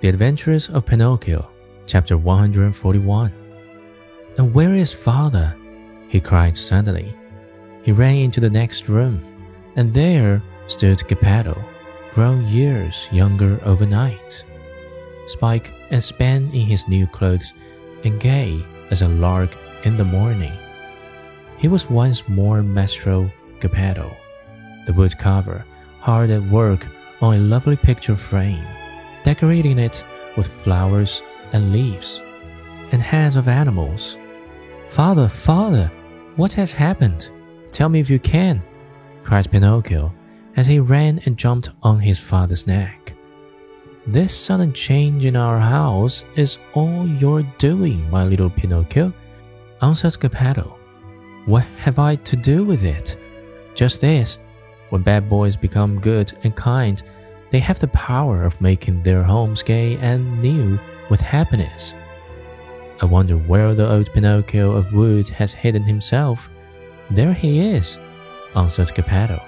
The Adventures of Pinocchio, chapter 141. And where is father? he cried suddenly. He ran into the next room, and there stood Geppetto, grown years younger overnight. Spike and span in his new clothes, and gay as a lark in the morning. He was once more Mastro Geppetto, the woodcarver, hard at work on a lovely picture frame, decorating it with flowers and leaves, and heads of animals. Father, father, what has happened? Tell me if you can, cried Pinocchio as he ran and jumped on his father's neck. This sudden change in our house is all your doing, my little Pinocchio, answered Geppetto. What have I to do with it? Just this when bad boys become good and kind, they have the power of making their homes gay and new with happiness. I wonder where the old Pinocchio of wood has hidden himself. There he is, answered Geppetto,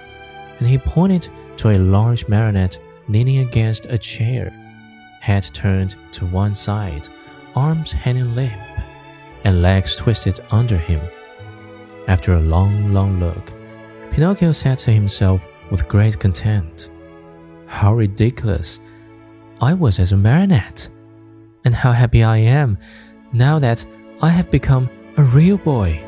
and he pointed to a large marionette leaning against a chair, head turned to one side, arms hanging limp, and legs twisted under him. After a long, long look, Pinocchio said to himself with great content, How ridiculous! I was as a marionette! And how happy I am now that I have become a real boy.